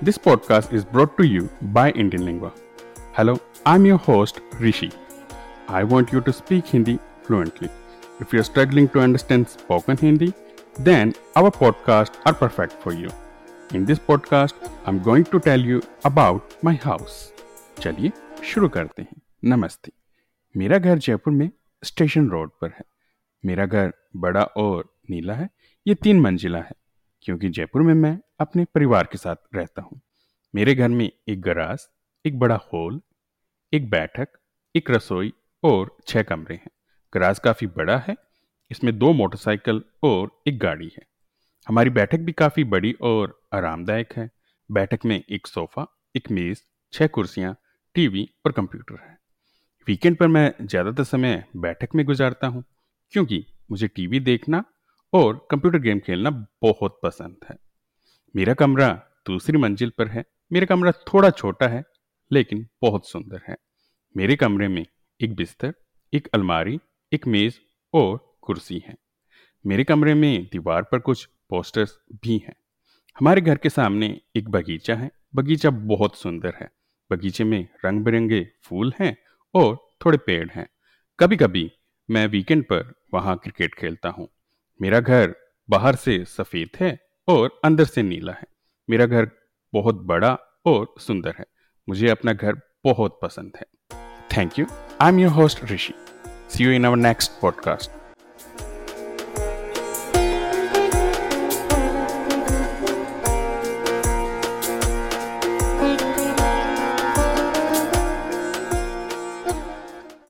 This podcast is brought to you by Indian Lingua. Hello, I'm your host Rishi. I want you to speak Hindi fluently. If you're struggling to understand spoken Hindi, then our podcasts are perfect for you. In this podcast, I'm going to tell you about my house. चलिए शुरू करते हैं नमस्ते मेरा घर जयपुर में station road पर है मेरा घर बड़ा और नीला है ये तीन मंजिला है क्योंकि जयपुर में मैं अपने परिवार के साथ रहता हूँ। मेरे घर में एक गराज एक बड़ा हॉल, एक बैठक, एक रसोई और छह कमरे हैं। गराज काफ़ी बड़ा है, इसमें दो मोटरसाइकिल और एक गाड़ी है। हमारी बैठक भी काफ़ी बड़ी और आरामदायक है। बैठक में एक सोफ़ा, एक मेज़, छह कुर्सियाँ, टीवी और कंप्यूटर है। वीकेंड पर मैं ज़्यादातर समय बैठक में गुजारता हूँ, क्योंकि मुझे टीवी देखना और कंप्यूटर गेम खेलना बहुत पसंद है। मेरा कमरा दूसरी मंजिल पर है। मेरा कमरा थोड़ा छोटा है, लेकिन बहुत सुंदर है। मेरे कमरे में एक बिस्तर, एक अलमारी, एक मेज और कुर्सी है। मेरे कमरे में दीवार पर कुछ पोस्टर्स भी हैं। हमारे घर के सामने एक बगीचा है। बगीचा बहुत सुंदर है। बगीचे में रंग बिरंगे फूल हैं और थोड़े पेड़ हैं। कभी कभी मैं वीकेंड पर वहाँ क्रिकेट खेलता हूँ। मेरा घर बाहर से सफ़ेद है और अंदर से नीला है। मेरा घर बहुत बड़ा और सुंदर है। मुझे अपना घर बहुत पसंद है। Thank you I am your host Rishi see you in our next podcast